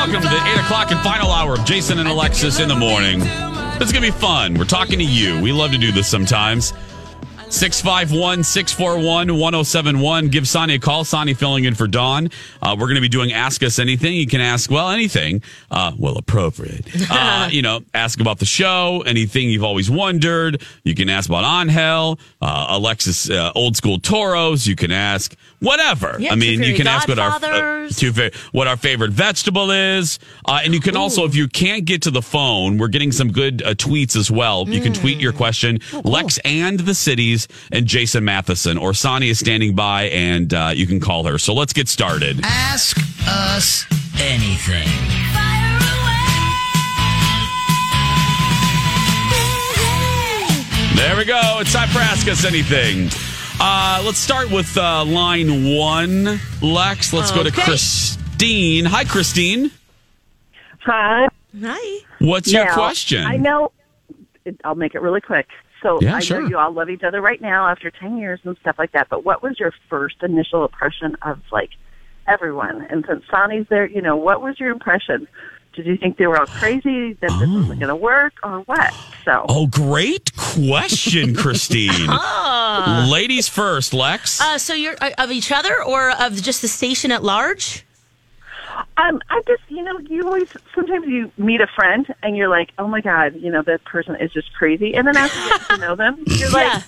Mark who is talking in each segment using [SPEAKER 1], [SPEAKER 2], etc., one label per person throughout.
[SPEAKER 1] Welcome to the 8 o'clock and final hour of Jason and Alexis in the morning. Is going to be fun. We're talking to you. We love to do this sometimes. 651 641 1071. Give Sonny a call. Sonny filling in for Dawn. Uh, we're going to be doing Ask Us Anything. You can ask, well, anything. Uh, well, appropriate. Uh, you know, ask about the show, anything you've always wondered. You can ask about Angel, uh, Alexis, uh, old school Toros. You can ask whatever.
[SPEAKER 2] Yeah,
[SPEAKER 1] I mean, you can ask what our, uh, two what our favorite vegetable is. Uh, and you can also, if you can't get to the phone, we're getting some good uh, tweets as well. You can tweet your question, Lex and the cities, and Jason Matheson, or Sonny is standing by, and uh, you can call her. So let's get started.
[SPEAKER 3] Ask us anything.
[SPEAKER 1] There we go. It's time for Ask Us Anything. Uh, let's start with uh, line one, Lex. Let's go to Christine. Hi, Christine.
[SPEAKER 4] Hi.
[SPEAKER 2] Hi.
[SPEAKER 1] What's your question?
[SPEAKER 4] I know. I'll make it really quick. So
[SPEAKER 1] Yeah,
[SPEAKER 4] I
[SPEAKER 1] sure.
[SPEAKER 4] know you all love each other right now after ten years and stuff like that. But what was your first initial impression of like everyone? And since Sonny's there, you know, what was your impression? Did you think they were all crazy that this wasn't going to work, or what? So
[SPEAKER 1] Oh, great question, Christine. Ladies first, Lex.
[SPEAKER 2] Uh, so you're uh, of each other or of just the station at large?
[SPEAKER 4] Um, I just, you know, you always sometimes you meet a friend and you're like, oh my god, you know, that person is just crazy, and then after you get to know them, you're like.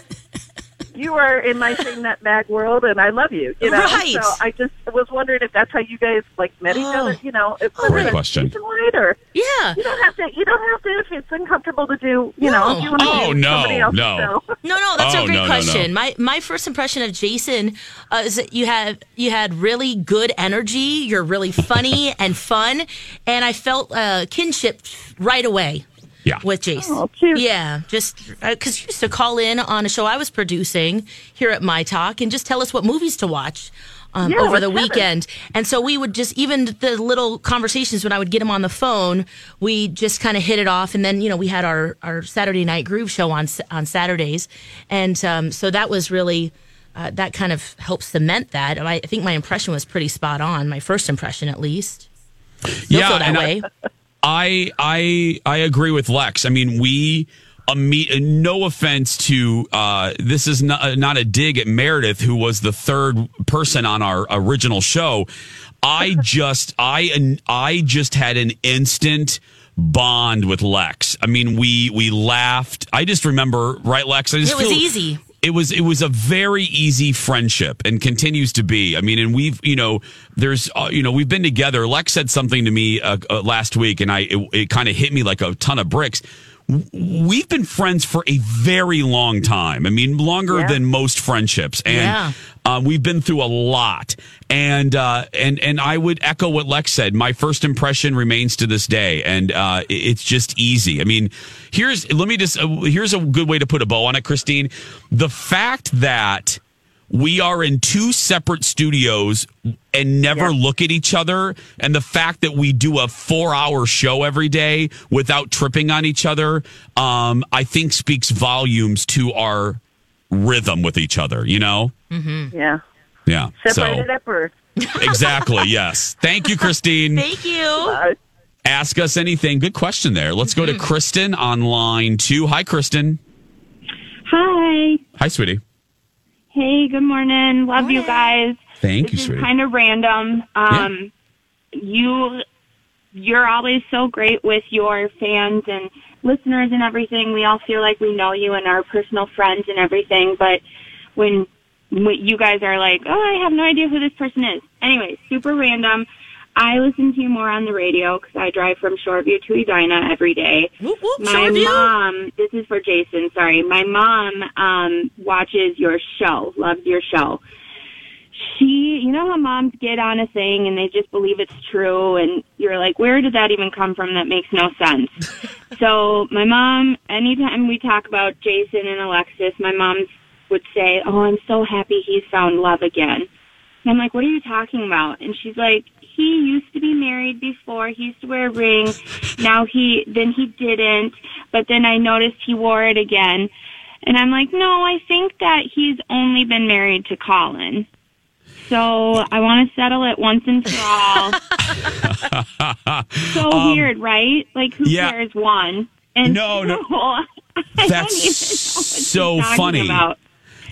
[SPEAKER 4] You are in my same nutbag world, and I love you. You know,
[SPEAKER 2] Right.
[SPEAKER 4] so I just was wondering if that's how you guys like met each
[SPEAKER 2] Oh.
[SPEAKER 4] other. You know, it's if
[SPEAKER 1] Great question.
[SPEAKER 4] Or
[SPEAKER 2] Yeah.
[SPEAKER 4] you don't have to. You don't have to if it's uncomfortable to do. You know,
[SPEAKER 2] No.
[SPEAKER 4] if you want to
[SPEAKER 1] Oh, no,
[SPEAKER 4] somebody
[SPEAKER 1] no.
[SPEAKER 4] show.
[SPEAKER 2] No, no, that's
[SPEAKER 1] Oh,
[SPEAKER 2] a great
[SPEAKER 1] no, no,
[SPEAKER 2] question.
[SPEAKER 1] no.
[SPEAKER 2] My my first impression of Jason uh, is that you had you had really good energy. You're really funny and fun, and I felt uh, kinship right away.
[SPEAKER 1] Yeah.
[SPEAKER 2] with Jason.
[SPEAKER 4] Oh, cute.
[SPEAKER 2] Yeah, just because you used to call in on a show I was producing here at My Talk and just tell us what movies to watch. Um,
[SPEAKER 4] Yeah,
[SPEAKER 2] over the
[SPEAKER 4] have it.
[SPEAKER 2] weekend, and so we would just even the little conversations when I would get him on the phone, we just kind of hit it off, and then you know we had our our Saturday night groove show on on Saturdays, and um, so that was really uh, that kind of helped cement that. I, I think my impression was pretty spot on, my first impression at least. Still
[SPEAKER 1] Yeah,
[SPEAKER 2] feel that
[SPEAKER 1] and I-
[SPEAKER 2] way.
[SPEAKER 1] I I I agree with Lex. I mean, we a meet. No offense to uh, this is not not a dig at Meredith, who was the third person on our original show. I just I I just had an instant bond with Lex. I mean, we we laughed. I just remember, right, Lex? I just
[SPEAKER 2] It was
[SPEAKER 1] feel-
[SPEAKER 2] easy.
[SPEAKER 1] It was it was a very easy friendship and continues to be. I mean, and we've you know there's uh, you know we've been together. Lex said something to me uh, uh, last week, and I it, it kind of hit me like a ton of bricks. We've been friends for a very long time. I mean, longer
[SPEAKER 4] Yeah.
[SPEAKER 1] than most friendships, and
[SPEAKER 2] Yeah.
[SPEAKER 1] uh, we've been through a lot. And uh, and and I would echo what Lex said. My first impression remains to this day, and uh, it's just easy. I mean, here's let me just uh, here's a good way to put a bow on it, Christine. The fact that we are in two separate studios and never look at each other, and the fact that we do a four-hour show every day without tripping on each other, um, I think speaks volumes to our rhythm with each other. You know.
[SPEAKER 4] Yeah,
[SPEAKER 1] Yeah.
[SPEAKER 4] separated
[SPEAKER 1] so
[SPEAKER 4] at birth.
[SPEAKER 1] exactly. Yes. Thank you, Christine.
[SPEAKER 2] Thank you.
[SPEAKER 4] Uh,
[SPEAKER 1] Ask us anything. Good question there. Let's go to Kristen on line two. Hi, Kristen.
[SPEAKER 5] Hi.
[SPEAKER 1] Hi, sweetie.
[SPEAKER 5] Hey, good morning. Love you guys.
[SPEAKER 1] Thank you,
[SPEAKER 5] this
[SPEAKER 1] sweetie.
[SPEAKER 5] is kind of random. Um, You, you're always so great with your fans and listeners and everything. We all feel like we know you and our personal friends and everything. But when, when you guys are like, oh, I have no idea who this person is. Anyway, super random. I listen to you more on the radio because I drive from Shoreview to Edina every day.
[SPEAKER 2] Whoop, whoop,
[SPEAKER 5] My
[SPEAKER 2] Shoreview.
[SPEAKER 5] mom, this is for Jason, sorry. My mom um watches your show, loves your show. she, you know how moms get on a thing and they just believe it's true, and you're like, where did that even come from? That makes no sense. so my mom, anytime we talk about Jason and Alexis, my mom would say, "Oh, I'm so happy he's found love again." And I'm like, "What are you talking about?" And she's like, "He used to be married before. He used to wear a ring. Now he, then he didn't. But then I noticed he wore it again." And I'm like, "No, I think that he's only been married to Colin." So I want to settle it once and for all. so weird, right? Like, who
[SPEAKER 1] Um, yeah.
[SPEAKER 5] cares? One and
[SPEAKER 1] No, no.
[SPEAKER 5] I don't even know
[SPEAKER 1] That's so funny.
[SPEAKER 5] about.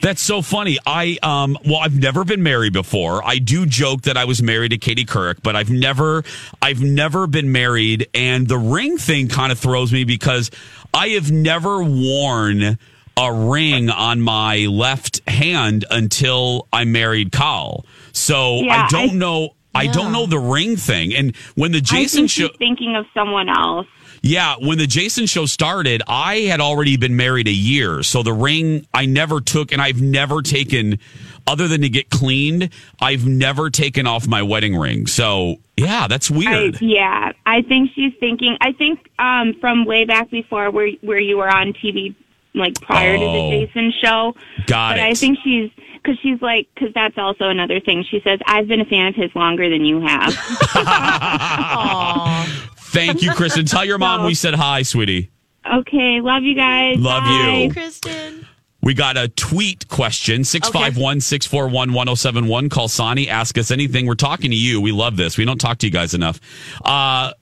[SPEAKER 1] That's so funny. I um well I've never been married before. I do joke that I was married to Katie Couric, but I've never I've never been married and the ring thing kind of throws me because I have never worn a ring on my left hand until I married Kyle. So
[SPEAKER 5] Yeah,
[SPEAKER 1] I don't
[SPEAKER 5] I-
[SPEAKER 1] know I don't know the ring thing. And when the Jason show
[SPEAKER 5] thinking of someone else.
[SPEAKER 1] Yeah, when the Jason show started, I had already been married a year. So the ring I never took, and I've never taken, other than to get cleaned, I've never taken off my wedding ring. So yeah, that's
[SPEAKER 5] I,
[SPEAKER 1] weird.
[SPEAKER 5] yeah, I think she's thinking. I think um, from way back before, where where you were on TV, like prior to
[SPEAKER 1] Oh.
[SPEAKER 5] the Jason show.
[SPEAKER 1] Got
[SPEAKER 5] but
[SPEAKER 1] it.
[SPEAKER 5] I think she's because she's like because that's also another thing. She says I've been a fan of his longer than you have.
[SPEAKER 1] Thank you, Kristen. Tell your mom we said hi, sweetie.
[SPEAKER 5] okay, love you guys.
[SPEAKER 1] Love
[SPEAKER 5] Bye.
[SPEAKER 1] you.
[SPEAKER 2] Kristen.
[SPEAKER 1] We got a tweet question 651 641 1071. Call Sonny. Ask us anything. We're talking to you. We love this. We don't talk to you guys enough. Uh,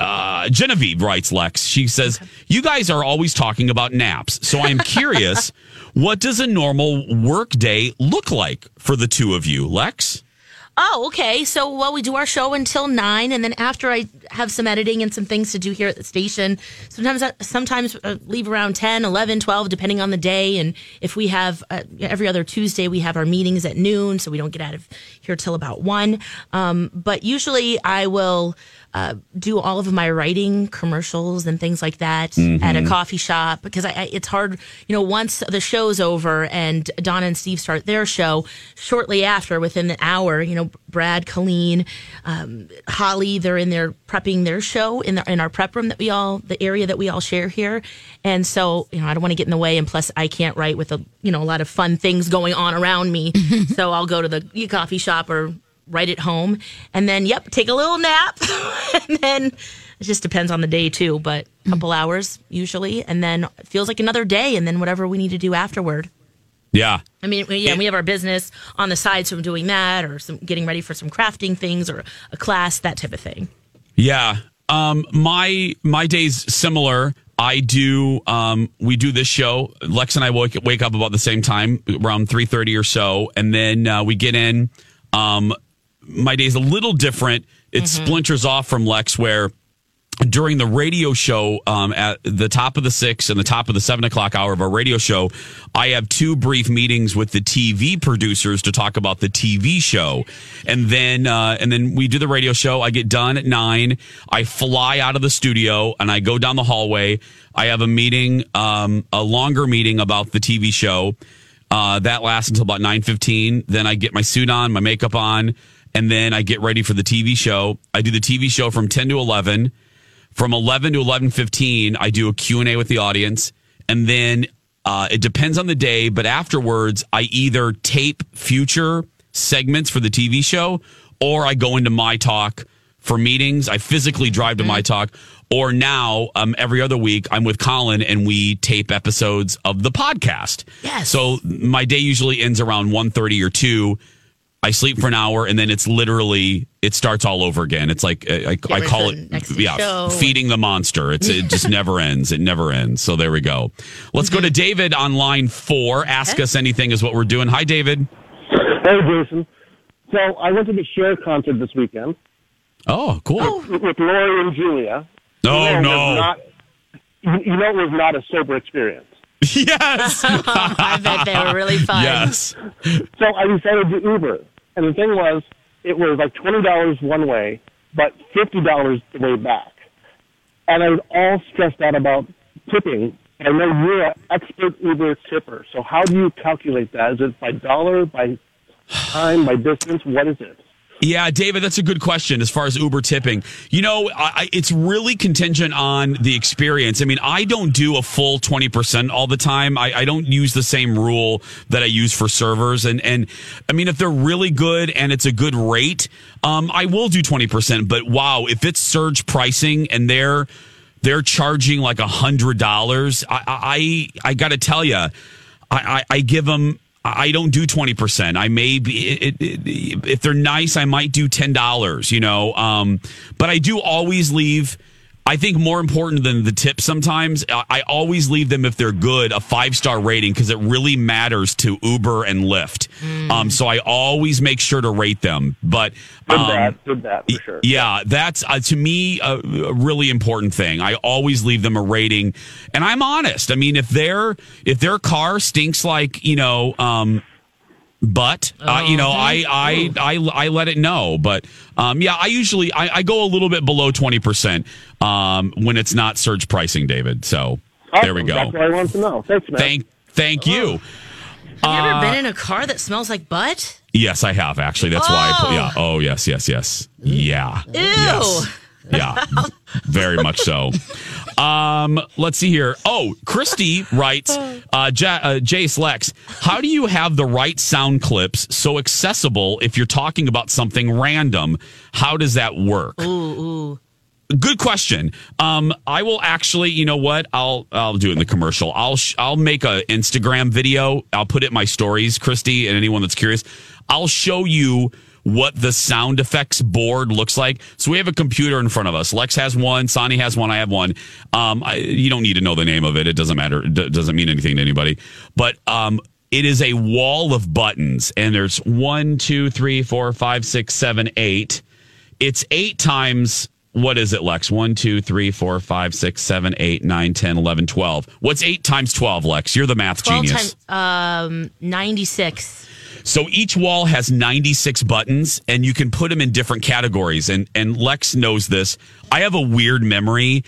[SPEAKER 1] uh, Genevieve writes Lex. She says, You guys are always talking about naps. So I'm curious, what does a normal work day look like for the two of you? Lex?
[SPEAKER 2] Oh, okay. So, well, we do our show until nine, and then after I have some editing and some things to do here at the station, sometimes I, sometimes uh, leave around 10, 11, 12, depending on the day. And if we have uh, every other Tuesday, we have our meetings at noon, so we don't get out of here till about one. Um, but usually, I will. Uh, do all of my writing commercials and things like that at a coffee shop because I, I, it's hard, you know, once the show's over and Donna and Steve start their show shortly after, within an hour, you know, Brad, Colleen, um, Holly, they're in there prepping their show in, the, in our prep room that we all, the area that we all share here. And so, you know, I don't want to get in the way. And plus, I can't write with a, you know, a lot of fun things going on around me. so I'll go to the coffee shop or write at home and then yep take a little nap and then it just depends on the day too but a couple hours usually and then it feels like another day and then whatever we need to do afterward
[SPEAKER 1] Yeah.
[SPEAKER 2] i mean we- yeah we have our business on the side so i'm doing that or some getting ready for some crafting things or a class that type of thing
[SPEAKER 1] Yeah. Um, my my day's similar. I do. Um, we do this show. Lex and I wake, wake up about the same time, around three thirty or so, and then uh, we get in. Um, my day's a little different. It splinters off from Lex, where during the radio show um, at the top of the six and the top of the seven o'clock hour of our radio show, I have two brief meetings with the TV producers to talk about the TV show, and then uh, and then we do the radio show. I get done at nine. I fly out of the studio and I go down the hallway. I have a meeting, um, a longer meeting about the TV show. Uh, that lasts until about nine fifteen. Then I get my suit on, my makeup on, and then I get ready for the TV show. I do the TV show from ten to eleven. From 11 to 11.15 i do a q&a with the audience. And then uh, it depends on the day but afterwards i either tape future segments for the tv show or i go into my talk for meetings. I physically drive to my talk. Or now um, every other week i'm with colin and we tape episodes of the podcast.
[SPEAKER 2] Yes.
[SPEAKER 1] so my day usually ends around 1.30 or 2 I sleep for an hour and then it's literally it starts all over again. It's like uh, I, I call it yeah,
[SPEAKER 2] show.
[SPEAKER 1] feeding the monster. It's it just never ends. It never ends. So there we go. Let's go
[SPEAKER 2] Mm-hmm.
[SPEAKER 1] to David on line 4. Ask us anything is what we're doing. Hi David.
[SPEAKER 6] Hey, Jason. So I went to the Cher concert this weekend
[SPEAKER 1] Oh, cool.
[SPEAKER 6] with Lori and Julia.
[SPEAKER 1] Oh
[SPEAKER 6] You know, it was
[SPEAKER 1] no.
[SPEAKER 6] Not, you you know, it was not a sober experience.
[SPEAKER 1] yes.
[SPEAKER 2] i bet they were really fun
[SPEAKER 1] yes.
[SPEAKER 6] So I decided to Uber, and the thing was, it was like twenty dollars one way, but fifty dollars the way back. And I was all stressed out about tipping. And I know you're an expert Uber tipper, so how do you calculate that? Is it by dollar, by time, by distance? What is it?
[SPEAKER 1] Yeah, David, that's a good question as far as Uber tipping. You know, I, it's really contingent on the experience. I mean, I don't do a full 20% all the time. I, I don't use the same rule that I use for servers. And, and I mean, if they're really good and it's a good rate, um, I will do 20%. But wow, if it's surge pricing and they're, they're charging like a hundred dollars, I, I, I got to tell you, I, I, I give them. I don't do twenty percent. I may be it, it, if they're nice, I might do ten dollars. You know, um, but I do always leave. I think more important than the tip sometimes, I always leave them if they're good a five star rating because it really matters to Uber and Lyft. Um, so I always make sure to rate them. But
[SPEAKER 6] Good
[SPEAKER 1] um,
[SPEAKER 6] that. Good that for sure.
[SPEAKER 1] yeah, that's uh, to me a, a really important thing. I always leave them a rating, and I'm honest. I mean, if their if their car stinks like you know, um, but uh, you know, I, I I I let it know. But um, yeah, I usually I, I go a little bit below twenty percent um, when it's not surge pricing, David. So there we go.
[SPEAKER 6] That's what I wanted to know. Thanks, man.
[SPEAKER 1] Thank thank you.
[SPEAKER 2] Have you
[SPEAKER 1] Uh,
[SPEAKER 2] ever been in a car that smells like butt?
[SPEAKER 1] Yes, I have actually. That's why I put
[SPEAKER 2] Oh.
[SPEAKER 1] yeah. Oh yes, yes, yes. Yeah.
[SPEAKER 2] Ew.
[SPEAKER 1] Yes. Yeah. Very much so. Um, let's see here. Oh, Christy writes, uh, J- uh, Jace Lex, how do you have the right sound clips so accessible if you're talking about something random? How does that work?
[SPEAKER 2] Ooh, ooh.
[SPEAKER 1] Good question. Um, I will actually, you know what? I'll I'll do it in the commercial. I'll sh- I'll make a Instagram video. I'll put it in my stories, Christy, and anyone that's curious. I'll show you what the sound effects board looks like. So we have a computer in front of us. Lex has one, Sonny has one, I have one. Um, I, you don't need to know the name of it. It doesn't matter. It d- doesn't mean anything to anybody. But um, it is a wall of buttons, and there's one, two, three, four, five, six, seven, eight it's eight times what is it lex One, two, three, four, five, six, seven, eight, nine, ten, eleven, twelve. what's 8 times 12 lex you're the math
[SPEAKER 2] 12
[SPEAKER 1] genius
[SPEAKER 2] times, um, 96.
[SPEAKER 1] So each wall has 96 buttons and you can put them in different categories. And and lex knows this. I have a weird memory.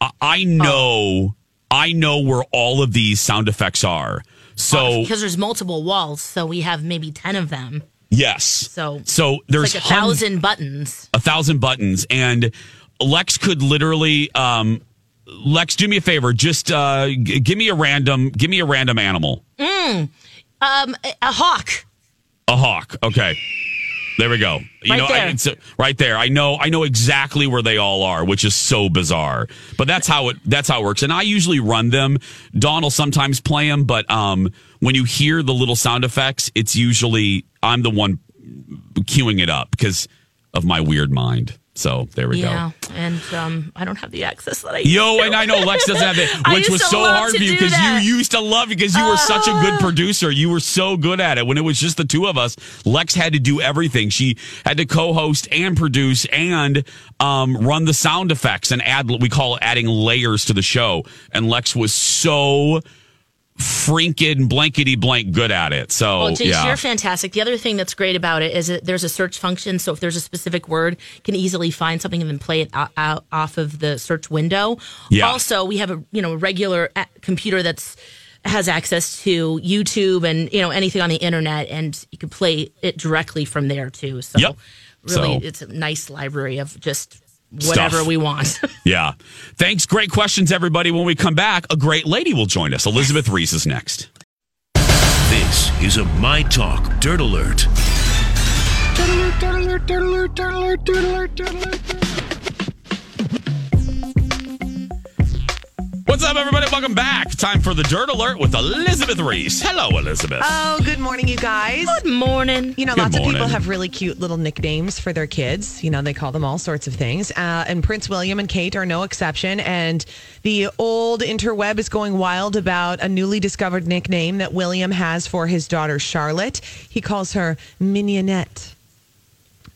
[SPEAKER 1] I, I know i know where all of these sound effects are. So
[SPEAKER 2] because there's multiple walls, so we have maybe 10 of them.
[SPEAKER 1] yes.
[SPEAKER 2] So
[SPEAKER 1] so there's
[SPEAKER 2] like a
[SPEAKER 1] hun-
[SPEAKER 2] thousand buttons.
[SPEAKER 1] a thousand buttons. And lex could literally um lex do me a favor. Just uh g- give me a random give me a random animal.
[SPEAKER 2] Um, a, a hawk.
[SPEAKER 1] A hawk. Okay. There we go. You
[SPEAKER 2] Right
[SPEAKER 1] know
[SPEAKER 2] there.
[SPEAKER 1] I, it's, uh, right there. I know i know exactly where they all are which is so bizarre. But that's how it that's how it works. And i usually run them. Dawn will sometimes play them but um when you hear the little sound effects it's usually i'm the one queuing it up because of my weird mind so there we go
[SPEAKER 2] Yeah, and um, I don't have the access that I.
[SPEAKER 1] Yo,
[SPEAKER 2] to.
[SPEAKER 1] and I know Lex doesn't have it, which was so hard for you because you used to love because you were such a good
[SPEAKER 2] Uh.
[SPEAKER 1] producer. You were so good at it. When it was just the two of us, Lex had to do everything. She had to co-host and produce and um, run the sound effects and add. What we call it adding layers to the show. And Lex was so freaking blankety blank good at it. So
[SPEAKER 2] Well, Jace,
[SPEAKER 1] yeah,
[SPEAKER 2] you're fantastic. The other thing that's great about it is that there's a search function. So if there's a specific word, can easily find something and then play it out, out off of the search window.
[SPEAKER 1] Yeah.
[SPEAKER 2] Also, we have a you know regular uh, computer that's has access to YouTube and you know anything on the internet, and you can play it directly from there too. So
[SPEAKER 1] Yep.
[SPEAKER 2] really,
[SPEAKER 1] So-
[SPEAKER 2] it's a nice library of just whatever
[SPEAKER 1] Stuff.
[SPEAKER 2] we want.
[SPEAKER 1] yeah. Thanks. Great questions, everybody. When we come back, a great lady will join us. Elizabeth Reese is next.
[SPEAKER 7] This is a My Talk Dirt Alert.
[SPEAKER 1] What's up, everybody? Welcome back. Time for the Dirt Alert with Elizabeth Reese. Hello, Elizabeth.
[SPEAKER 8] Oh, good morning, you guys.
[SPEAKER 2] Good morning.
[SPEAKER 8] You know,
[SPEAKER 1] Good
[SPEAKER 8] lots of people have really cute little nicknames for their kids. You know, they call them all sorts of things. Uh, and Prince William and Kate are no exception. And the old interweb is going wild about a newly discovered nickname that William has for his daughter, Charlotte. He calls her Mignonette.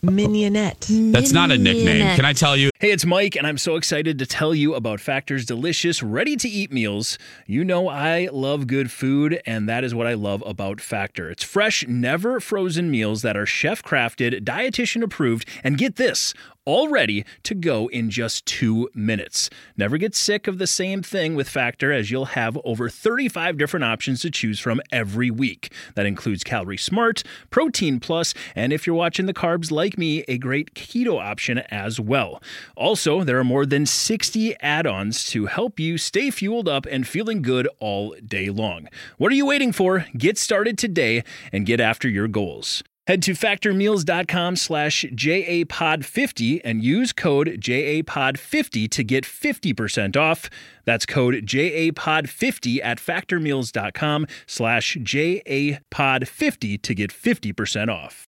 [SPEAKER 8] Mignonette.
[SPEAKER 1] That's not a nickname. Can I tell you?
[SPEAKER 9] Hey, it's Mike, and I'm so excited to tell you about Factor's delicious, ready to eat meals. You know, I love good food, and that is what I love about Factor. It's fresh, never frozen meals that are chef crafted, dietitian approved, and get this all ready to go in just two minutes. Never get sick of the same thing with Factor, as you'll have over 35 different options to choose from every week. That includes Calorie Smart, Protein Plus, and if you're watching the carbs like me, a great keto option as well. Also, there are more than 60 add ons to help you stay fueled up and feeling good all day long. What are you waiting for? Get started today and get after your goals. Head to factormeals.com slash JAPOD50 and use code JAPOD50 to get 50% off. That's code JAPOD50 at factormeals.com slash JAPOD50 to get 50% off.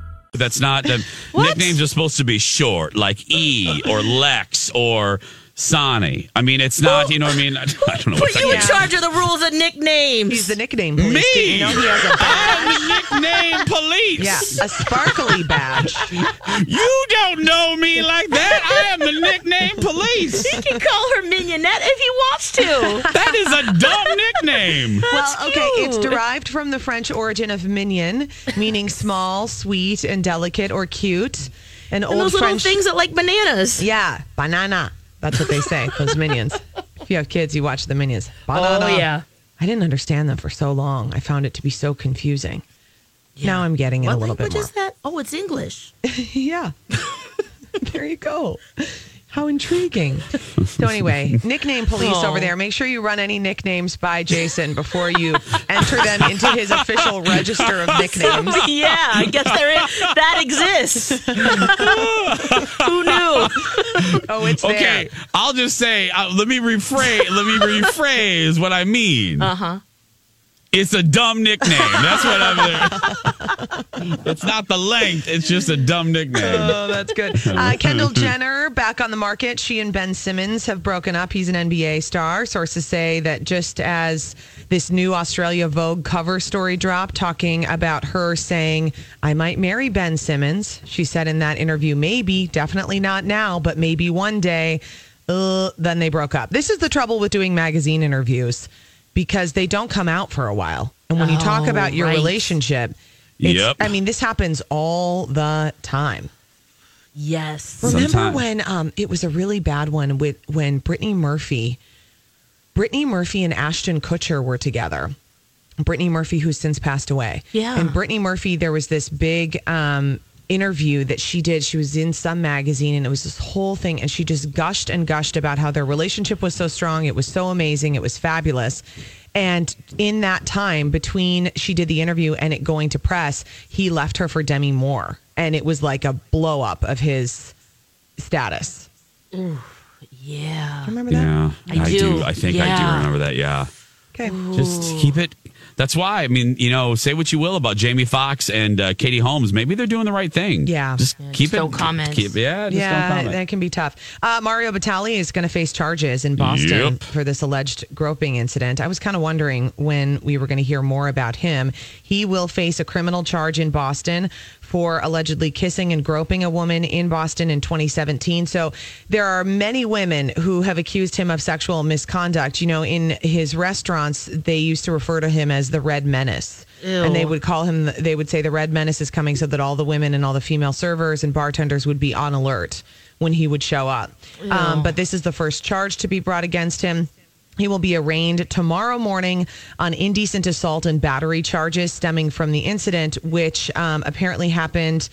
[SPEAKER 1] That's not the nicknames are supposed to be short, like E or Lex or Sonny. I mean, it's not. You know what I mean? I, I don't know.
[SPEAKER 2] Put
[SPEAKER 1] what
[SPEAKER 2] you in
[SPEAKER 1] that-
[SPEAKER 2] charge of the rules of nicknames.
[SPEAKER 8] He's the nickname police.
[SPEAKER 1] Me?
[SPEAKER 8] Did you know he has a badge?
[SPEAKER 1] I'm the nickname police.
[SPEAKER 8] Yeah, a sparkly badge.
[SPEAKER 1] You don't know me like that. I am the nickname police.
[SPEAKER 2] He can call her Mignonette if he wants to.
[SPEAKER 1] That is a dumb nickname.
[SPEAKER 8] Well, okay, it's derived from the French origin of mignon, meaning small, sweet, and delicate or cute. An
[SPEAKER 2] And
[SPEAKER 8] old
[SPEAKER 2] those little
[SPEAKER 8] French
[SPEAKER 2] things that like bananas.
[SPEAKER 8] Yeah, banana. That's what they say, those minions. If you have kids, you watch the minions. Banana.
[SPEAKER 2] Oh, yeah.
[SPEAKER 8] I didn't understand them for so long. I found it to be so confusing. Now I'm getting it
[SPEAKER 2] What
[SPEAKER 8] a little bit
[SPEAKER 2] language
[SPEAKER 8] more.
[SPEAKER 2] is that? Oh, it's English.
[SPEAKER 8] yeah. there you go. How intriguing. So anyway, nickname police
[SPEAKER 2] Oh.
[SPEAKER 8] over there. Make sure you run any nicknames by Jason before you enter them into his official register of nicknames.
[SPEAKER 2] yeah, I guess there is, that exists. Who knew?
[SPEAKER 8] Oh, it's there.
[SPEAKER 1] Okay, I'll just say. Uh, let me rephrase. let me rephrase what I mean.
[SPEAKER 2] Uh huh.
[SPEAKER 1] It's a dumb nickname. That's what I'm. it's not the length. It's just a dumb nickname.
[SPEAKER 8] Oh, that's good. Uh, Kendall Jenner back on the market. She and Ben Simmons have broken up. He's an NBA star. Sources say that just as this new Australia Vogue cover story dropped, talking about her saying, I might marry Ben Simmons. She said in that interview, maybe, definitely not now, but maybe one day. Uh, then they broke up. This is the trouble with doing magazine interviews because they don't come out for a while. And when you talk
[SPEAKER 2] Oh,
[SPEAKER 8] about your
[SPEAKER 2] right.
[SPEAKER 8] relationship, it's,
[SPEAKER 1] Yep.
[SPEAKER 8] I mean, this happens all the time.
[SPEAKER 2] Yes.
[SPEAKER 8] Remember
[SPEAKER 1] Sometime.
[SPEAKER 8] when um, it was a really bad one with when Brittany Murphy, Brittany Murphy and Ashton Kutcher were together. Brittany Murphy, who's since passed away.
[SPEAKER 2] Yeah.
[SPEAKER 8] And Brittany Murphy, there was this big um, interview that she did. She was in some magazine and it was this whole thing. And she just gushed and gushed about how their relationship was so strong. It was so amazing. It was fabulous. And in that time between she did the interview and it going to press, he left her for Demi Moore. And it was like a blow up of his status.
[SPEAKER 2] Yeah.
[SPEAKER 8] Remember that?
[SPEAKER 1] Yeah,
[SPEAKER 2] I do.
[SPEAKER 1] I think I do remember that. Yeah.
[SPEAKER 8] Okay.
[SPEAKER 1] Just keep it. That's why. I mean, you know, say what you will about Jamie Foxx and uh, Katie Holmes. Maybe they're doing the right thing.
[SPEAKER 8] Yeah.
[SPEAKER 1] Just keep
[SPEAKER 2] just
[SPEAKER 1] it.
[SPEAKER 2] don't comment.
[SPEAKER 1] Keep, yeah. Just don't
[SPEAKER 8] yeah,
[SPEAKER 1] comment.
[SPEAKER 8] that can be tough. Uh, Mario Batali is going to face charges in Boston
[SPEAKER 1] Yep.
[SPEAKER 8] for this alleged groping incident. I was kind of wondering when we were going to hear more about him. He will face a criminal charge in Boston for allegedly kissing and groping a woman in Boston in 2017. So there are many women who have accused him of sexual misconduct. You know, in his restaurants, they used to refer to him as the Red Menace. And they would call him, they would say the Red Menace is coming so that all the women and all the female servers and bartenders would be on alert when he would show up. Um, but this is the first charge to be brought against him. He will be arraigned tomorrow morning on indecent assault and battery charges stemming from the incident, which um, apparently happened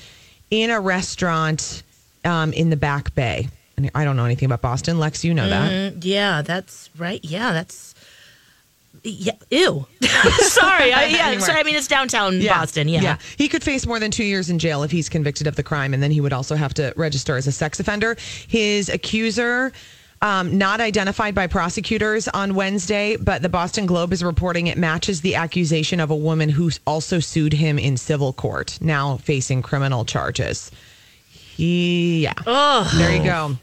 [SPEAKER 8] in a restaurant um, in the Back Bay. And I don't know anything about Boston. Lex, you know that.
[SPEAKER 2] Mm, yeah, that's right. Yeah, that's Yeah, ew. sorry. I, yeah, sorry. I mean, it's downtown Boston. Yeah. Yeah.
[SPEAKER 8] He could face more than two years in jail if he's convicted of the crime, and then he would also have to register as a sex offender. His accuser, um, not identified by prosecutors on Wednesday, but the Boston Globe is reporting it matches the accusation of a woman who also sued him in civil court, now facing criminal charges. He, yeah.
[SPEAKER 2] Oh,
[SPEAKER 8] there you go.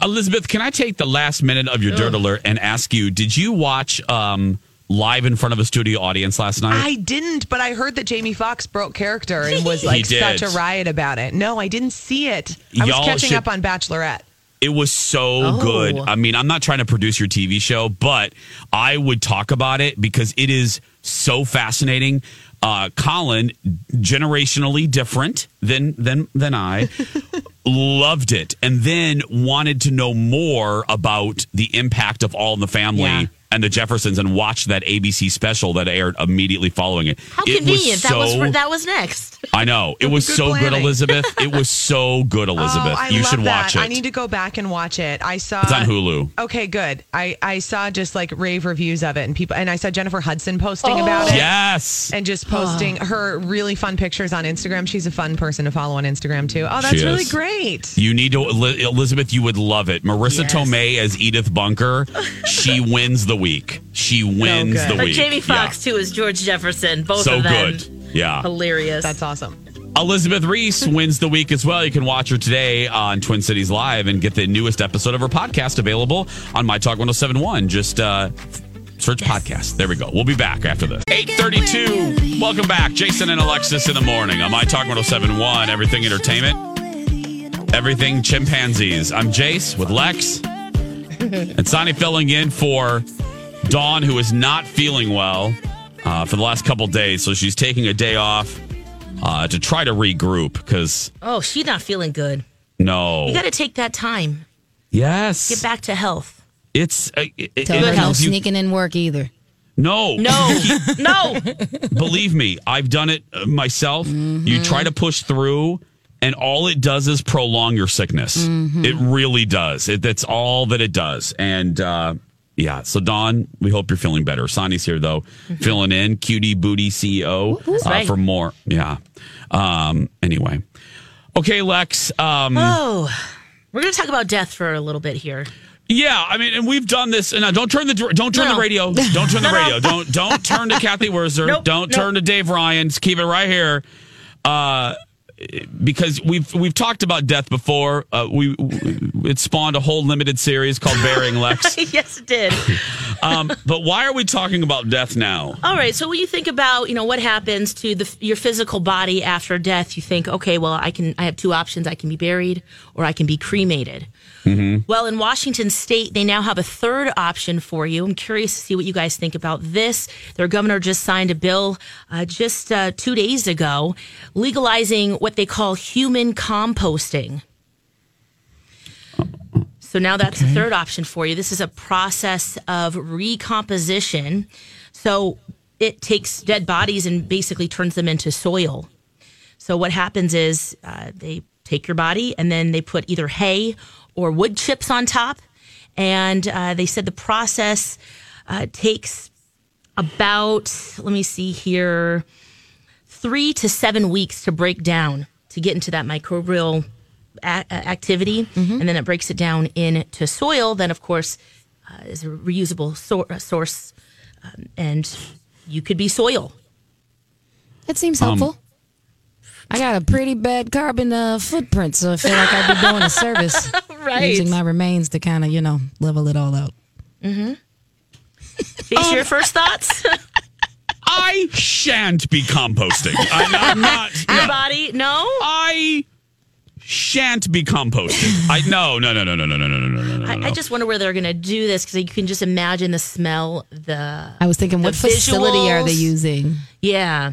[SPEAKER 1] Elizabeth, can I take the last minute of your dirt alert and ask you, did you watch um, live in front of a studio audience last night?
[SPEAKER 8] I didn't, but I heard that Jamie Foxx broke character and was like such a riot about it. No, I didn't see it. I was
[SPEAKER 1] Y'all
[SPEAKER 8] catching
[SPEAKER 1] should-
[SPEAKER 8] up on Bachelorette.
[SPEAKER 1] It was so
[SPEAKER 8] Oh.
[SPEAKER 1] good. I mean, I'm not trying to produce your TV show, but I would talk about it because it is so fascinating. Uh, Colin, generationally different than than than I, loved it, and then wanted to know more about the impact of All in the Family
[SPEAKER 2] Yeah.
[SPEAKER 1] And the Jeffersons, and watched that ABC special that aired immediately following it.
[SPEAKER 2] How
[SPEAKER 1] It
[SPEAKER 2] convenient. that was
[SPEAKER 1] so-
[SPEAKER 2] that was next.
[SPEAKER 1] I know it was
[SPEAKER 8] Good
[SPEAKER 1] so good. Elizabeth. It was so good, oh, Elizabeth.
[SPEAKER 8] Oh, I
[SPEAKER 1] you
[SPEAKER 8] love
[SPEAKER 1] should
[SPEAKER 8] that.
[SPEAKER 1] watch it.
[SPEAKER 8] I need to go back and watch it. I saw
[SPEAKER 1] It's on Hulu.
[SPEAKER 8] Okay, good. I I saw just like rave reviews of it and people and I saw Jennifer Hudson posting about it.
[SPEAKER 1] Yes.
[SPEAKER 8] And just posting her really fun pictures on Instagram. She's a fun person to follow on Instagram too. Oh, that's really great.
[SPEAKER 1] You need to, Elizabeth. You would love it. Marisa
[SPEAKER 2] Yes.
[SPEAKER 1] Tomei as Edith Bunker. She wins the week. She wins
[SPEAKER 8] good.
[SPEAKER 1] the
[SPEAKER 2] But
[SPEAKER 1] week.
[SPEAKER 2] Jamie
[SPEAKER 1] Yeah.
[SPEAKER 2] Foxx too is George Jefferson. Both
[SPEAKER 1] So
[SPEAKER 2] of them.
[SPEAKER 1] good. Yeah.
[SPEAKER 2] Hilarious.
[SPEAKER 8] That's awesome.
[SPEAKER 1] Elizabeth Reese wins the week as well. You can watch her today on Twin Cities Live and get the newest episode of her podcast available on My Talk 1071. Just uh, search podcast. There we go. We'll be back after this. 832. Welcome back. Jason and Alexis in the morning on My Talk 1071. Everything Entertainment. Everything Chimpanzees. I'm Jace with Lex. and Sonny filling in for Dawn, who is not feeling well uh, for the last couple days. So she's taking a day off uh, to try to regroup because
[SPEAKER 2] oh, she's not feeling good.
[SPEAKER 1] no.
[SPEAKER 2] You got to take that time.
[SPEAKER 1] yes.
[SPEAKER 2] Get back to health.
[SPEAKER 1] It's. Uh, it, it-
[SPEAKER 10] Tell her no
[SPEAKER 1] you-
[SPEAKER 10] sneaking in work either.
[SPEAKER 1] No.
[SPEAKER 2] No, no.
[SPEAKER 1] Believe me, I've done it uh, myself.
[SPEAKER 10] Mm-hmm.
[SPEAKER 1] You try to push through, and all it does is prolong your sickness.
[SPEAKER 10] Mm-hmm.
[SPEAKER 1] It really does. It, that's all that it does. And uh, yeah, so Dawn, we hope you're feeling better. Sonny's here though, filling in. Cutie Booty CEO uh,
[SPEAKER 2] right.
[SPEAKER 1] for more. Yeah. Um, anyway, okay, Lex. Um,
[SPEAKER 2] Oh, we're going to talk about death for a little bit here.
[SPEAKER 1] Yeah, I mean, and we've done this. And uh, don't turn the don't turn
[SPEAKER 2] No,
[SPEAKER 1] the radio. Don't turn the radio. Don't don't turn to Cathy Wurzer.
[SPEAKER 2] Nope,
[SPEAKER 1] don't
[SPEAKER 2] nope.
[SPEAKER 1] turn to Dave Ryan. Just keep it right here. Uh, because we've we've talked about death before. Uh, we it spawned a whole limited series called Burying Lex.
[SPEAKER 2] yes, it did.
[SPEAKER 1] Um, but why are we talking about death now?
[SPEAKER 2] All right. So when you think about, you know, what happens to the, your physical body after death, you think, okay, well, I can, I have two options. I can be buried or I can be cremated. Well, in Washington state, they now have a third option for you. I'm curious to see what you guys think about this. Their governor just signed a bill uh, just uh, two days ago legalizing what they call human composting. So now that's the third option for you. This is a process of recomposition. So it takes dead bodies and basically turns them into soil. So what happens is uh, they take your body and then they put either hay or wood chips on top. And uh, they said the process uh, takes about, let me see here, three to seven weeks to break down to get into that microbial a- a- activity. And then it breaks it down into soil. Then, of course, uh, is a reusable sor- uh, source. Um, and you could be soil.
[SPEAKER 10] That seems
[SPEAKER 1] Um,
[SPEAKER 10] helpful. I got a pretty bad carbon uh, footprint, so I feel like I'd be doing a service
[SPEAKER 2] Right.
[SPEAKER 10] using my remains to kind of, you know, level it all out.
[SPEAKER 2] Face your first thoughts?
[SPEAKER 1] I shan't be composting. I'm, I'm not.
[SPEAKER 2] Your
[SPEAKER 1] no.
[SPEAKER 2] body? No?
[SPEAKER 1] I shan't be composting. I no no no no no no no no no no no.
[SPEAKER 2] I, I just wonder where they're going to do this because you can just imagine the smell, the.
[SPEAKER 10] I was thinking,
[SPEAKER 2] The
[SPEAKER 10] what facility are they using?
[SPEAKER 2] Yeah.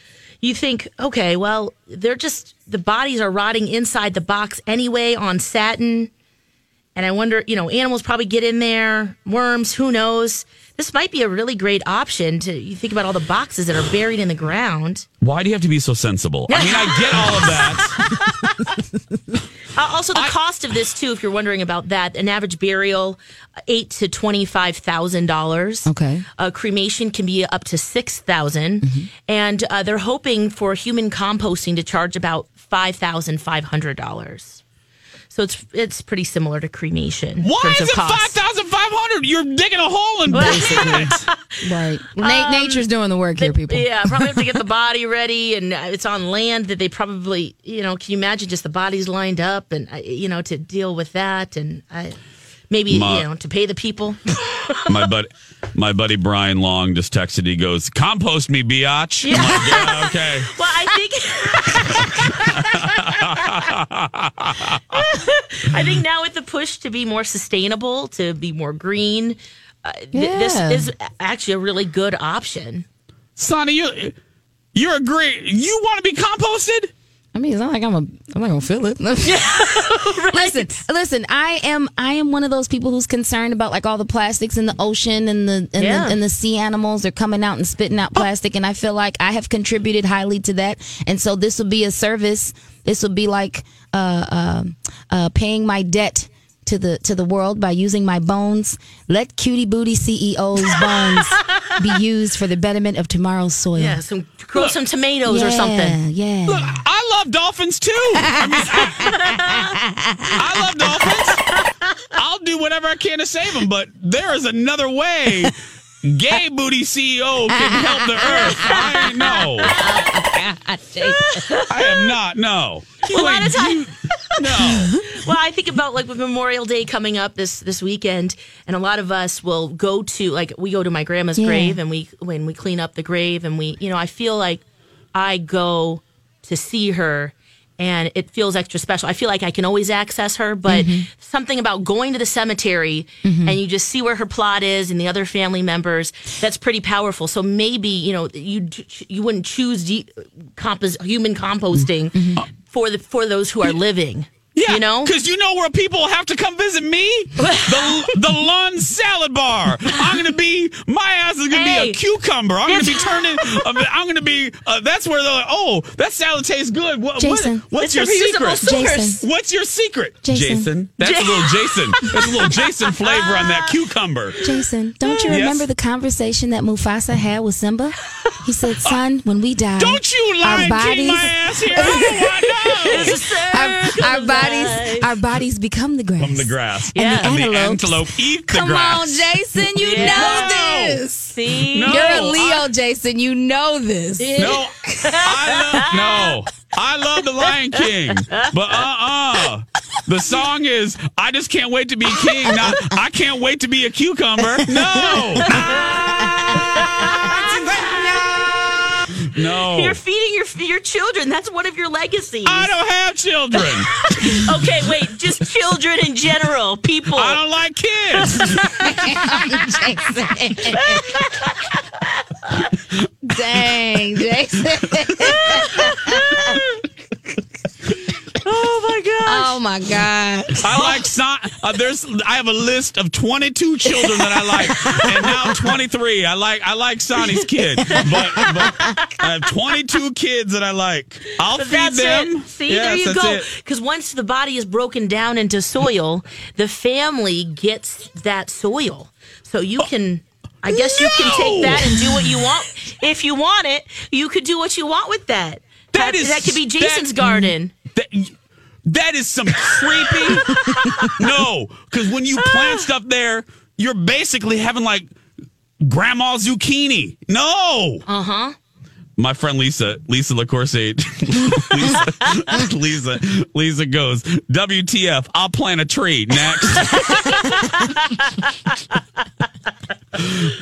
[SPEAKER 2] you think, okay, well, they're just the bodies are rotting inside the box anyway on satin. And I wonder, you know, animals probably get in there, worms, who knows? This might be a really great option to you think about all the boxes that are buried in the ground.
[SPEAKER 1] Why do you have to be so sensible? I mean, I get all of that.
[SPEAKER 2] Uh, also, the cost of this too, if you're wondering about that, an average burial, eight to twenty five thousand dollars.
[SPEAKER 10] Okay.
[SPEAKER 2] Uh, cremation can be up to six
[SPEAKER 1] Mm-hmm.
[SPEAKER 2] and uh, they're hoping for human composting to charge about five thousand five hundred dollars. So it's it's pretty similar to cremation. in
[SPEAKER 1] Why
[SPEAKER 2] terms
[SPEAKER 1] is
[SPEAKER 2] of
[SPEAKER 1] it
[SPEAKER 2] cost.
[SPEAKER 1] five thousand five hundred? You're digging a hole in
[SPEAKER 10] Basically.
[SPEAKER 1] basically.
[SPEAKER 10] Right. Na- nature's doing the work here, people.
[SPEAKER 2] Um, Yeah, probably have to get the body ready, and uh, it's on land that they probably, you know, can you imagine just the bodies lined up, and uh, you know, to deal with that, and I, maybe
[SPEAKER 1] Ma-
[SPEAKER 2] you know, to pay the people.
[SPEAKER 1] my buddy, my buddy Brian Long just texted. He goes, "Compost me, biatch." I'm like, yeah, okay.
[SPEAKER 2] Well, I think I think now with the push to be more sustainable, to be more green, uh, th- this is actually a really good option.
[SPEAKER 1] Sonny, you you're a great. You want to be composted?
[SPEAKER 10] I mean, it's not like I'm a. I'm not gonna feel it. Listen, listen. I am. I am one of those people who's concerned about like all the plastics in the ocean and the and,
[SPEAKER 2] Yeah.
[SPEAKER 10] the, and the sea animals. They're coming out and spitting out plastic, and I feel like I have contributed highly to that. And so this will be a service. This will be like uh, uh, uh, paying my debt to the to the world by using my bones. Let Cutie Booty CEO's bones be used for the betterment of tomorrow's soil.
[SPEAKER 2] Yeah, some grow some tomatoes or something.
[SPEAKER 10] Yeah.
[SPEAKER 1] Look, I love dolphins too. I mean, I, I love dolphins. I'll do whatever I can to save them, but there is another way. Gay booty CEO can help the earth. I ain't know. Oh, I am not. No. You
[SPEAKER 2] a lot of time-
[SPEAKER 1] no.
[SPEAKER 2] well, I think about like with Memorial Day coming up this this weekend, and a lot of us will go to like we go to my grandma's
[SPEAKER 10] Yeah.
[SPEAKER 2] grave, and we when we clean up the grave, and we you know I feel like I go to see her. And it feels extra special. I feel like I can always access her, but mm-hmm. something about going to the cemetery mm-hmm. and you just see where her plot is and the other family members, that's pretty powerful. So maybe, you know, you you wouldn't choose de- compos- human composting mm-hmm. for the for those who are living.
[SPEAKER 1] Yeah,
[SPEAKER 2] you know,
[SPEAKER 1] because you know where people have to come visit me. The the Lund Salad Bar. I'm gonna be my ass is gonna be a cucumber. I'm gonna be turning. uh, I'm gonna be. Uh, that's where they're like, oh, that salad tastes good. What,
[SPEAKER 10] Jason.
[SPEAKER 1] what, what's your secret?
[SPEAKER 10] Jason.
[SPEAKER 1] What's your secret,
[SPEAKER 10] Jason.
[SPEAKER 1] That's a little Jason. That's a little Jason flavor on that cucumber.
[SPEAKER 10] Jason, don't you
[SPEAKER 1] Yes?
[SPEAKER 10] remember the conversation that Mufasa had with Simba? He said, "Son, when we die,
[SPEAKER 1] Don't you
[SPEAKER 10] our
[SPEAKER 1] lie,
[SPEAKER 10] bodies,
[SPEAKER 1] my ass here. I know.
[SPEAKER 10] our, our bodies, our bodies become the grass.
[SPEAKER 1] From the grass.
[SPEAKER 10] And the
[SPEAKER 1] And the antelope eat the
[SPEAKER 10] Come
[SPEAKER 1] grass.
[SPEAKER 10] on, Jason, you
[SPEAKER 2] Yeah.
[SPEAKER 10] know this.
[SPEAKER 2] see,
[SPEAKER 1] No.
[SPEAKER 10] You're a Leo, Jason. You know this.
[SPEAKER 1] No, I love no. I love the Lion King, but uh uh The song is "I just can't wait to be king." Not "I can't wait to be a cucumber." No. no.
[SPEAKER 2] you're feeding your your children. That's one of your legacies.
[SPEAKER 1] I don't have children.
[SPEAKER 2] okay, wait, just children in general, people.
[SPEAKER 1] I don't like kids.
[SPEAKER 10] Dang, Jason.
[SPEAKER 2] Oh my god.
[SPEAKER 10] oh my God.
[SPEAKER 1] I like son. Uh, there's. I have a list of 22 children that I like, and now 23. I like. I like Sonny's kid, but, but I have 22 kids that I like. I'll
[SPEAKER 2] But
[SPEAKER 1] feed
[SPEAKER 2] that's
[SPEAKER 1] them.
[SPEAKER 2] it. See,
[SPEAKER 1] Yes,
[SPEAKER 2] there you
[SPEAKER 1] that's
[SPEAKER 2] go. Because once the body is broken down into soil, the family gets that soil. So you can, I guess you can take that and do what you want. If you want it, you could do what you want with that.
[SPEAKER 1] That is-
[SPEAKER 2] that could be Jason's
[SPEAKER 1] that-
[SPEAKER 2] garden.
[SPEAKER 1] That, that is some creepy. no, because when you plant stuff there, you're basically having like grandma zucchini. No.
[SPEAKER 2] Uh huh.
[SPEAKER 1] My friend Lisa, Lisa LaCourse, Lisa, Lisa, Lisa goes, WTF, I'll plant a tree next.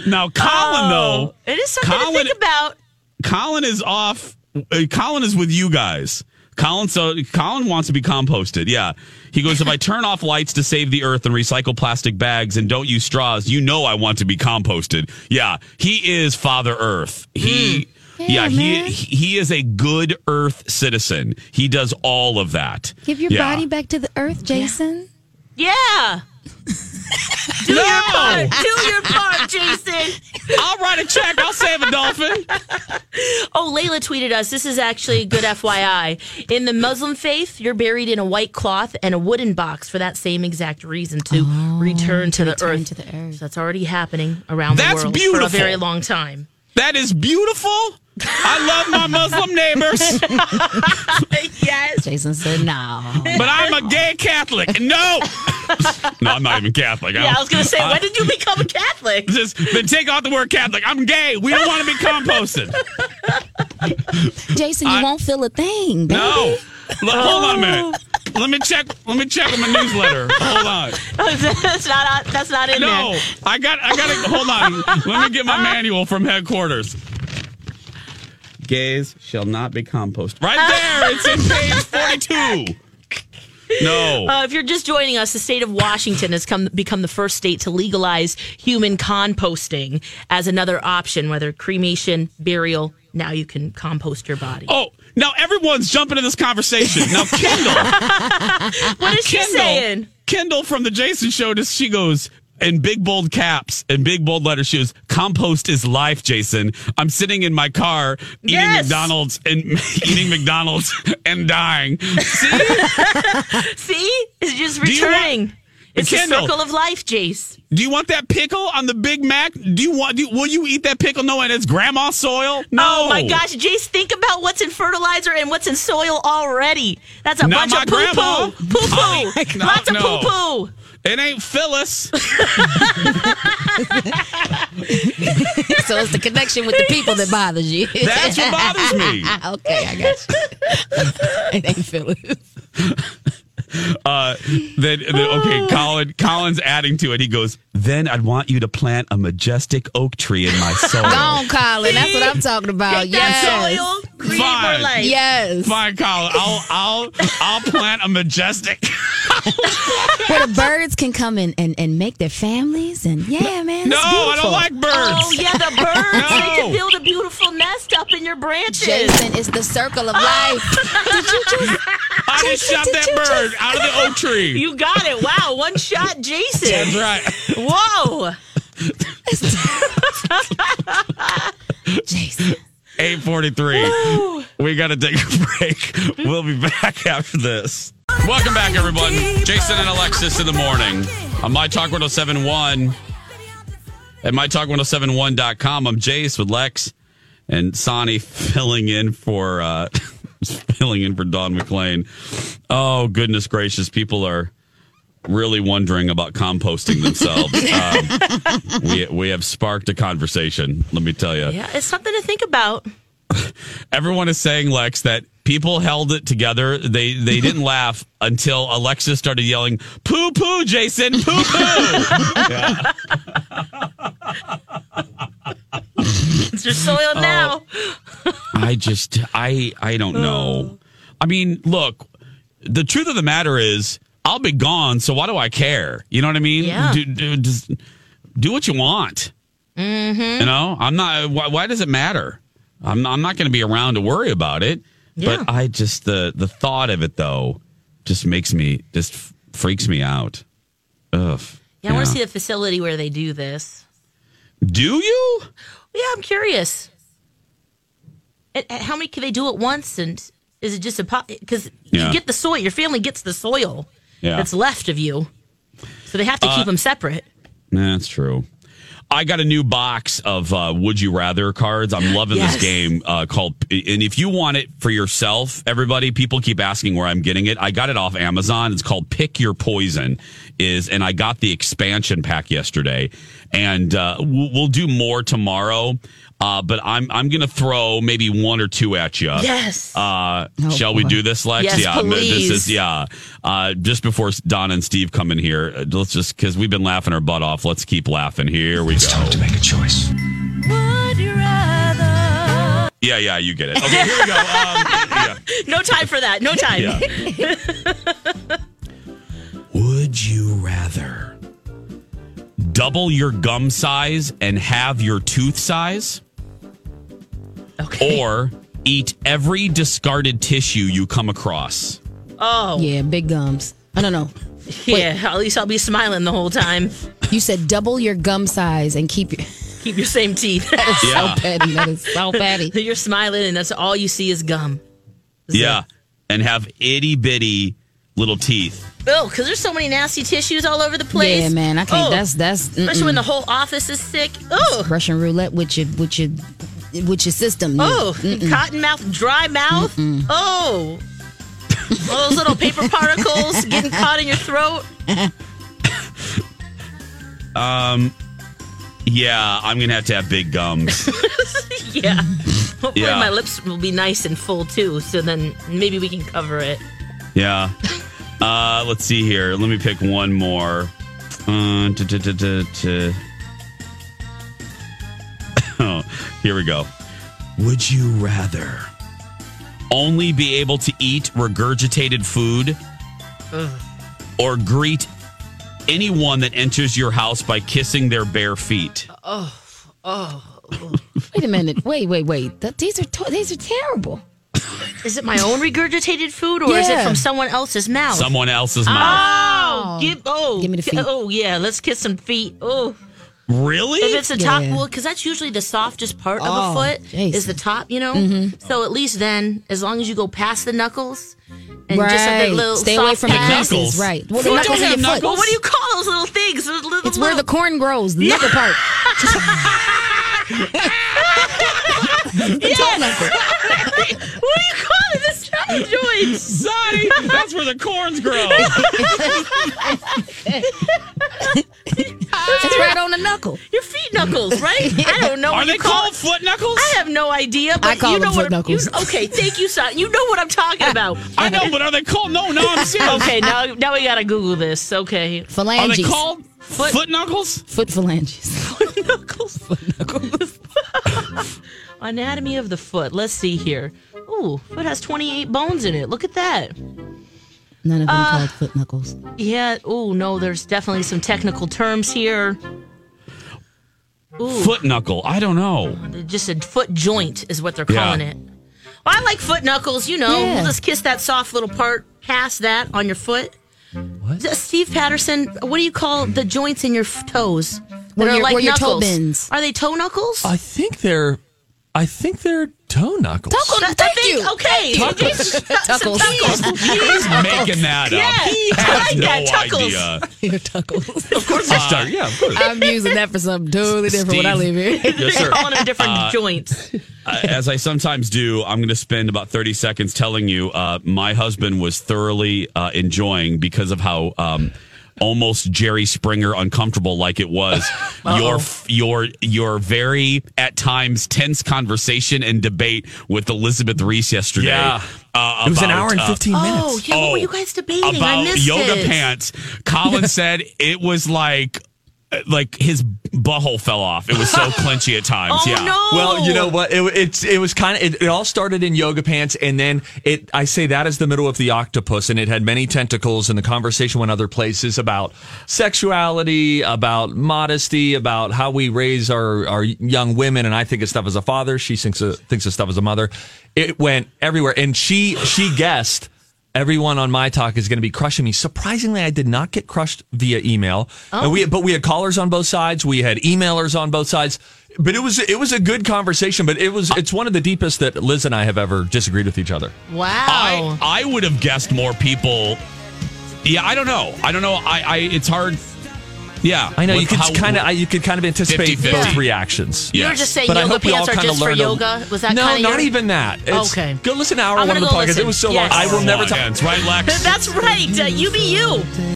[SPEAKER 1] now, Colin, though,
[SPEAKER 2] It is something
[SPEAKER 1] Colin-
[SPEAKER 2] to think about.
[SPEAKER 1] Colin is off. Uh, Colin is with you guys. Colin, so Colin wants to be composted. Yeah, he goes. If I turn off lights to save the earth and recycle plastic bags and don't use straws, you know I want to be composted. Yeah, he is Father Earth. He hmm. Yeah,
[SPEAKER 10] Yeah,
[SPEAKER 1] he he is a good Earth citizen. He does all of that.
[SPEAKER 10] Give your
[SPEAKER 1] Yeah.
[SPEAKER 10] body back to the earth, Jason.
[SPEAKER 2] Yeah. Do
[SPEAKER 1] No!
[SPEAKER 2] your part. Do your part, Jason.
[SPEAKER 1] I'll write a check. I'll save a dolphin.
[SPEAKER 2] Oh, Layla tweeted us. This is actually a good FYI. In the Muslim faith, you're buried in a white cloth and a wooden box for that same exact reason to oh, return to the
[SPEAKER 10] return
[SPEAKER 2] earth.
[SPEAKER 10] to the earth.
[SPEAKER 2] So that's already happening around
[SPEAKER 1] That's
[SPEAKER 2] the world for
[SPEAKER 1] beautiful.
[SPEAKER 2] a very long time.
[SPEAKER 1] That is beautiful. I love my Muslim neighbors,
[SPEAKER 2] yes.
[SPEAKER 10] Jason said no.
[SPEAKER 1] but I'm a gay Catholic. No, no, I'm not even Catholic.
[SPEAKER 2] Yeah, I was going to say, when did you become a Catholic?
[SPEAKER 1] Just then take off the word Catholic. I'm gay. We don't want to be composted.
[SPEAKER 10] Jason, you
[SPEAKER 1] I-
[SPEAKER 10] won't feel a thing. Baby.
[SPEAKER 1] No. Look, hold on a minute. Let me check. Let me check on my newsletter. Hold on.
[SPEAKER 2] that's not that's not in
[SPEAKER 1] No,
[SPEAKER 2] there.
[SPEAKER 1] No, I got. I got to hold on. Let me get my uh, manual from headquarters. Gays shall not be composted. Right there. It's in page forty-two. No.
[SPEAKER 2] Uh, if you're just joining us, the state of Washington has come become the first state to legalize human composting as another option, whether cremation, burial. Now you can compost your body.
[SPEAKER 1] Oh, now everyone's jumping in this conversation. Now, Kendall.
[SPEAKER 2] what is she saying?
[SPEAKER 1] Kendall from the Jason Show. Just she goes in big bold caps and big bold letter shoes. Compost is life, Jason. I'm sitting in my car eating
[SPEAKER 2] Yes.
[SPEAKER 1] McDonald's and eating McDonald's and dying. See,
[SPEAKER 2] See, it's just
[SPEAKER 1] you want-
[SPEAKER 2] returning. it's
[SPEAKER 1] Kendall.
[SPEAKER 2] the circle of life, Jace.
[SPEAKER 1] do you want that pickle on the Big Mac? Do you want? Do, will you eat that pickle knowing it's grandma soil? No.
[SPEAKER 2] Oh my gosh, Jace, think about what's in fertilizer and what's in soil already. That's a
[SPEAKER 1] Not
[SPEAKER 2] bunch of poo poo. Poo poo.
[SPEAKER 1] no,
[SPEAKER 2] Lots of
[SPEAKER 1] no.
[SPEAKER 2] poo poo.
[SPEAKER 1] It ain't Phyllis.
[SPEAKER 10] so it's the connection with the people that bothers you.
[SPEAKER 1] That's what bothers me.
[SPEAKER 10] okay, I got you. it ain't Phyllis.
[SPEAKER 1] Uh, then, then okay, Colin. Colin's adding to it. He goes, "Then I'd want you to plant a majestic oak tree in my soul."
[SPEAKER 10] Go on, Colin. That's what I'm talking about.
[SPEAKER 2] Take that
[SPEAKER 10] Yes.
[SPEAKER 2] soil, create
[SPEAKER 1] Fine.
[SPEAKER 2] more life.
[SPEAKER 10] Yes.
[SPEAKER 1] Fine, Colin. I'll I'll I'll plant a majestic.
[SPEAKER 10] Where the birds can come in and, and make their families and yeah, man.
[SPEAKER 1] no,
[SPEAKER 10] it's
[SPEAKER 1] I don't like birds.
[SPEAKER 2] Oh yeah, the birds. They can build a beautiful nest up in your branches.
[SPEAKER 10] Jason, it's the circle of life. Did you just
[SPEAKER 1] I just
[SPEAKER 10] Jason,
[SPEAKER 1] shot
[SPEAKER 10] did
[SPEAKER 1] that
[SPEAKER 10] you
[SPEAKER 1] bird
[SPEAKER 10] just-
[SPEAKER 1] out of the oak tree.
[SPEAKER 2] You got it. Wow, one shot, Jason.
[SPEAKER 1] That's right.
[SPEAKER 2] Whoa.
[SPEAKER 10] Jason?
[SPEAKER 1] 843. We got to take a break. We'll be back after this. Welcome back, everyone. Jason and Alexis in the morning on My Talk 1071 at MyTalk1071.com. I'm Jace with Lex and Sonny filling in for uh, filling in for Don McLean. Oh, goodness gracious. People are really wondering about composting themselves. um, we, we have sparked a conversation, let me tell you.
[SPEAKER 2] Yeah, it's something to think about.
[SPEAKER 1] Everyone is saying, Lex, that people held it together. They they didn't laugh until Alexis started yelling, "Poo poo, Jason, poo poo."
[SPEAKER 2] It's your soil now.
[SPEAKER 1] I just I I don't know. I mean, look, the truth of the matter is, I'll be gone, so why do I care? You know what I mean?
[SPEAKER 2] Yeah.
[SPEAKER 1] Do, do, just do what you want.
[SPEAKER 2] Mm-hmm.
[SPEAKER 1] You know, I'm not. Why, why does it matter? I'm I'm not going to be around to worry about it.
[SPEAKER 2] Yeah.
[SPEAKER 1] But I just the the thought of it though just makes me just freaks me out. Ugh.
[SPEAKER 2] Yeah, I want to see the facility where they do this.
[SPEAKER 1] Do you?
[SPEAKER 2] Yeah, I'm curious. How many can they do at once? And is it just a pot? because
[SPEAKER 1] Yeah.
[SPEAKER 2] you get the soil, your family gets the soil
[SPEAKER 1] Yeah.
[SPEAKER 2] that's left of you, so they have to
[SPEAKER 1] Uh,
[SPEAKER 2] keep them separate.
[SPEAKER 1] That's true. I got a new box of uh, Would You Rather cards. I'm loving
[SPEAKER 2] Yes.
[SPEAKER 1] this game uh, called. And if you want it for yourself, everybody, people keep asking where I'm getting it. I got it off Amazon. It's called Pick Your Poison. Is and I got the expansion pack yesterday, and uh, we'll, we'll do more tomorrow. Uh, but I'm I'm gonna throw maybe one or two at you.
[SPEAKER 2] Yes.
[SPEAKER 1] Uh,
[SPEAKER 2] Oh,
[SPEAKER 1] shall we do this, Lex?
[SPEAKER 2] Yes,
[SPEAKER 1] yeah. This is yeah. Uh, just before Don and Steve come in here, uh, let's just because we've been laughing our butt off. Let's keep laughing. Here we go.
[SPEAKER 7] It's time to make a choice.
[SPEAKER 11] Would you rather?
[SPEAKER 1] Yeah, yeah, you get it. Okay, here we go. Um, yeah.
[SPEAKER 2] No time for that. No time.
[SPEAKER 1] Yeah. Would you rather double your gum size and have your tooth size?
[SPEAKER 2] Okay.
[SPEAKER 1] or eat every discarded tissue you come across.
[SPEAKER 2] Oh,
[SPEAKER 10] Yeah, big gums. I don't know.
[SPEAKER 2] yeah. At least I'll be smiling the whole time.
[SPEAKER 10] You said double your gum size and keep your.
[SPEAKER 2] Keep your same teeth.
[SPEAKER 1] Yeah.
[SPEAKER 10] So petty. That is so petty.
[SPEAKER 2] You're smiling, and that's all you see is gum.
[SPEAKER 1] Yeah. And have itty bitty little teeth.
[SPEAKER 2] Oh, because there's so many nasty tissues all over the place.
[SPEAKER 10] Yeah, man. I can't.
[SPEAKER 2] Oh,
[SPEAKER 10] That's that's.
[SPEAKER 2] especially when the whole office is sick. Oh,
[SPEAKER 10] Russian roulette with your with your with your system.
[SPEAKER 2] oh,
[SPEAKER 10] Mm-mm.
[SPEAKER 2] cotton mouth, dry mouth. Oh, all those little paper particles getting caught in your throat.
[SPEAKER 1] Um, yeah, I'm gonna have to have big gums.
[SPEAKER 2] Yeah. Hopefully
[SPEAKER 1] Yeah.
[SPEAKER 2] my lips will be nice and full too. So then maybe we can cover it.
[SPEAKER 1] yeah. Uh, let's see here. Let me pick one more. Uh, oh, here we go. Would you rather only be able to eat regurgitated food or greet anyone that enters your house by kissing their bare feet?
[SPEAKER 2] Uh, oh, oh.
[SPEAKER 10] Wait a minute. Wait, wait, wait. Th- these are to- these are terrible.
[SPEAKER 2] Is it my own regurgitated food or is it from someone else's mouth?
[SPEAKER 1] Someone else's oh, mouth.
[SPEAKER 2] Oh, give oh,
[SPEAKER 10] Give me the feet.
[SPEAKER 2] Oh yeah, let's kiss some feet. Oh,
[SPEAKER 1] Really?
[SPEAKER 2] if it's the top,
[SPEAKER 10] Yeah.
[SPEAKER 2] well, because that's usually the softest part of a
[SPEAKER 10] Oh,
[SPEAKER 2] foot
[SPEAKER 10] jeez.
[SPEAKER 2] is the top, you know.
[SPEAKER 10] Mhm.
[SPEAKER 2] So at least then, as long as you go past the knuckles and just a
[SPEAKER 10] Right.
[SPEAKER 2] bit little
[SPEAKER 10] Stay away
[SPEAKER 2] soft
[SPEAKER 10] from the
[SPEAKER 2] pad.
[SPEAKER 10] creases.
[SPEAKER 1] Knuckles.
[SPEAKER 10] Right. Well, the
[SPEAKER 2] Feet
[SPEAKER 10] knuckles
[SPEAKER 2] don't
[SPEAKER 10] in
[SPEAKER 2] have
[SPEAKER 10] your foot.
[SPEAKER 2] Well, what do you call those little things? Those little,
[SPEAKER 10] It's where the corn grows. The knuckle part.
[SPEAKER 2] yeah. what do you call it? The stomach joints.
[SPEAKER 1] Sonny, that's where the corns grow.
[SPEAKER 10] It's right on the knuckle.
[SPEAKER 2] Your feet knuckles, right? I don't know.
[SPEAKER 1] Are
[SPEAKER 2] what
[SPEAKER 1] they
[SPEAKER 2] you call
[SPEAKER 1] called foot knuckles?
[SPEAKER 2] I have no idea, but
[SPEAKER 10] I call
[SPEAKER 2] you
[SPEAKER 10] them
[SPEAKER 2] know
[SPEAKER 10] foot
[SPEAKER 2] what,
[SPEAKER 10] knuckles.
[SPEAKER 2] you- okay, thank you, son. You know what I'm talking about.
[SPEAKER 1] I know, but are they called? No, no, I'm serious.
[SPEAKER 2] okay, now now we gotta Google this. Okay,
[SPEAKER 1] Are
[SPEAKER 10] Phalanges.
[SPEAKER 1] they called foot, knuckles?
[SPEAKER 10] Foot phalanges.
[SPEAKER 2] Foot knuckles? Foot knuckles. Anatomy of the foot. Let's see here. Ooh, foot has 28 bones in it. Look at that.
[SPEAKER 10] None of them
[SPEAKER 2] Uh,
[SPEAKER 10] called foot knuckles.
[SPEAKER 2] Yeah. Ooh, no, there's definitely some technical terms here. Ooh,
[SPEAKER 1] Foot knuckle. I don't know.
[SPEAKER 2] just a foot joint is what they're
[SPEAKER 1] Yeah.
[SPEAKER 2] calling it. Well, I like foot knuckles. You know,
[SPEAKER 10] Yeah.
[SPEAKER 2] just kiss that soft little part past that on your foot. What? Steve Patterson, what do you call the joints in your f- toes? That
[SPEAKER 10] Where
[SPEAKER 2] are
[SPEAKER 10] your-
[SPEAKER 2] like
[SPEAKER 10] where your toe
[SPEAKER 2] knuckles?
[SPEAKER 10] bends.
[SPEAKER 2] Are they toe knuckles?
[SPEAKER 12] I think they're. I think they're toe knuckles.
[SPEAKER 10] Tuckle,
[SPEAKER 2] I
[SPEAKER 10] thank
[SPEAKER 2] think-
[SPEAKER 10] you.
[SPEAKER 2] Okay.
[SPEAKER 10] Tuckles. Tuckles.
[SPEAKER 1] He's making that up.
[SPEAKER 2] Yeah,
[SPEAKER 1] He
[SPEAKER 2] I
[SPEAKER 1] has
[SPEAKER 2] like
[SPEAKER 1] no
[SPEAKER 2] that, Tuckles.
[SPEAKER 1] idea.
[SPEAKER 10] Your tuckles.
[SPEAKER 12] Of course, it's tuck- yeah, of course.
[SPEAKER 10] I'm using that for something totally different when I leave here.
[SPEAKER 1] Yes,
[SPEAKER 2] They're
[SPEAKER 1] sir.
[SPEAKER 2] calling them different
[SPEAKER 1] Uh,
[SPEAKER 2] joints.
[SPEAKER 1] Uh, as I sometimes do, I'm going to spend about 30 seconds telling you uh, my husband was thoroughly uh, enjoying because of how um, almost Jerry Springer uncomfortable like it was your your your very at times tense conversation and debate with Elizabeth Reese yesterday.
[SPEAKER 12] Yeah.
[SPEAKER 1] Uh,
[SPEAKER 12] It was an hour and
[SPEAKER 1] uh,
[SPEAKER 12] 15
[SPEAKER 2] Oh,
[SPEAKER 12] minutes.
[SPEAKER 2] yeah. What were
[SPEAKER 1] Oh,
[SPEAKER 2] you guys debating? I
[SPEAKER 1] about
[SPEAKER 2] missed
[SPEAKER 1] yoga
[SPEAKER 2] it.
[SPEAKER 1] pants. Colin said it was like like his butthole fell off. It was so clenchy at times.
[SPEAKER 2] Oh
[SPEAKER 1] yeah.
[SPEAKER 2] no!
[SPEAKER 12] Well, you know what? It, it's it was kind of it, it all started in yoga pants, and then it. I say that is the middle of the octopus, and it had many tentacles, and the conversation went other places about sexuality, about modesty, about how we raise our our young women, and I think of stuff as a father. She thinks of, thinks of stuff as a mother. It went everywhere, and she she guessed. Everyone on my talk is going to be crushing me. Surprisingly, I did not get crushed via email. Oh. And we, but we had callers on both sides. We had emailers on both sides. But it was it was a good conversation. But it was it's one of the deepest that Liz and I have ever disagreed with each other.
[SPEAKER 2] Wow.
[SPEAKER 1] I I would have guessed more people. Yeah, I don't know. I don't know. I, I it's hard. Yeah,
[SPEAKER 12] I know you could kind of you could kind of anticipate
[SPEAKER 1] 50-50.
[SPEAKER 12] both reactions.
[SPEAKER 2] You were just saying
[SPEAKER 12] But I
[SPEAKER 2] yoga
[SPEAKER 12] hope
[SPEAKER 2] pants are just for yoga. Was that
[SPEAKER 12] no,
[SPEAKER 2] kind of
[SPEAKER 12] not even that. It's-
[SPEAKER 2] Okay.
[SPEAKER 12] Go listen to hour
[SPEAKER 2] I'm
[SPEAKER 12] one of
[SPEAKER 2] gonna
[SPEAKER 12] the
[SPEAKER 2] go
[SPEAKER 12] podcast.
[SPEAKER 2] listen.
[SPEAKER 12] It was so
[SPEAKER 2] Yes.
[SPEAKER 12] long. I will never
[SPEAKER 1] One
[SPEAKER 12] talk.
[SPEAKER 1] hands, right, Lex?
[SPEAKER 2] That's right. Uh, you be you.